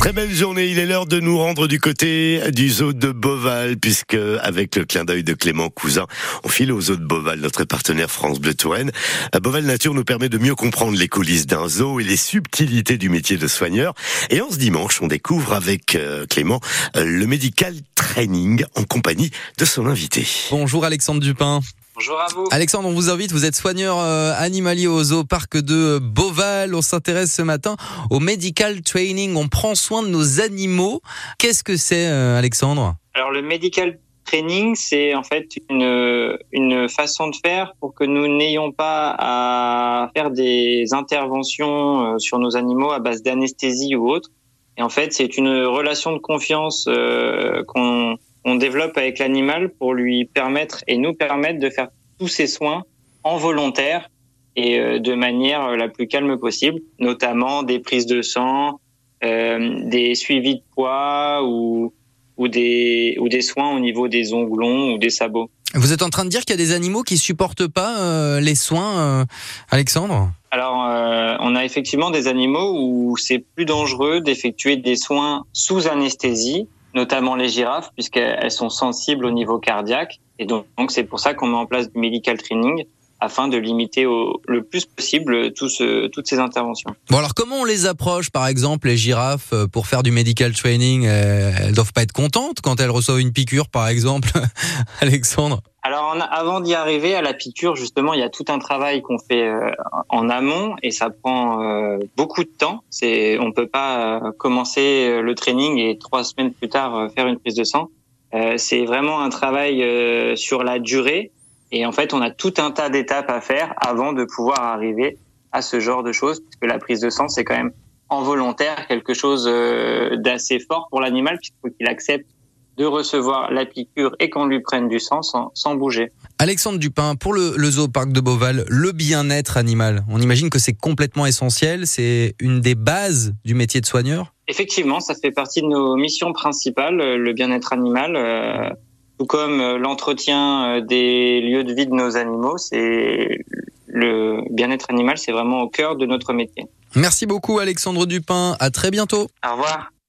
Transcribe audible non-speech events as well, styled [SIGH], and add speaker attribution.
Speaker 1: Très belle journée, il est l'heure de nous rendre du côté du zoo de Boval, puisque avec le clin d'œil de Clément Cousin, on file au zoo de Boval, notre partenaire France Bleu Touraine. Boval Nature nous permet de mieux comprendre les coulisses d'un zoo et les subtilités du métier de soigneur. Et en ce dimanche, on découvre avec euh, Clément euh, le medical training en compagnie de son invité.
Speaker 2: Bonjour Alexandre Dupin.
Speaker 3: Bonjour à vous.
Speaker 2: Alexandre, on vous invite, vous êtes soigneur euh, animalier au zoo parc de Beauval. On s'intéresse ce matin au medical training. On prend soin de nos animaux. Qu'est-ce que c'est, euh, Alexandre?
Speaker 3: Alors le medical training, c'est en fait une, une façon de faire pour que nous n'ayons pas à faire des interventions euh, sur nos animaux à base d'anesthésie ou autre. Et en fait, c'est une relation de confiance qu'on on développe avec l'animal pour lui permettre et nous permettre de faire tous ces soins en volontaire et euh, de manière la plus calme possible, notamment des prises de sang, euh, des suivis de poids ou, ou, des, ou des soins au niveau des onglons ou des sabots.
Speaker 2: Vous êtes en train de dire qu'il y a des animaux qui supportent pas euh, les soins, Alexandre?
Speaker 3: Alors, on a effectivement des animaux où c'est plus dangereux d'effectuer des soins sous anesthésie notamment les girafes, puisqu'elles sont sensibles au niveau cardiaque. Et donc, c'est pour ça qu'on met en place du medical training afin de limiter au, le plus possible tout ce, toutes ces interventions.
Speaker 2: Bon alors comment on les approche par exemple les girafes euh, pour faire du medical training Elles doivent pas être contentes quand elles reçoivent une piqûre par exemple, [LAUGHS] Alexandre?
Speaker 3: Alors avant d'y arriver à la piqûre, justement, il y a tout un travail qu'on fait euh, en amont et ça prend euh, beaucoup de temps. C'est, on peut pas euh, commencer le training et trois semaines plus tard faire une prise de sang. c'est vraiment un travail sur la durée et en fait, on a tout un tas d'étapes à faire avant de pouvoir arriver à ce genre de choses, parce que la prise de sang, c'est quand même en volontaire quelque chose d'assez fort pour l'animal puisqu'il faut qu'il accepte de recevoir la piqûre et qu'on lui prenne du sang sans, sans bouger.
Speaker 2: Alexandre Dupin, pour le, le zooparc de Beauval, le bien-être animal, on imagine que c'est complètement essentiel, c'est une des bases du métier de soigneur?
Speaker 3: Effectivement, ça fait partie de nos missions principales, le bien-être animal, euh, tout comme euh, l'entretien euh, des lieux de vie de nos animaux, c'est le bien-être animal, c'est vraiment au cœur de notre métier.
Speaker 2: Merci beaucoup Alexandre Dupin, à très bientôt.
Speaker 3: Au revoir.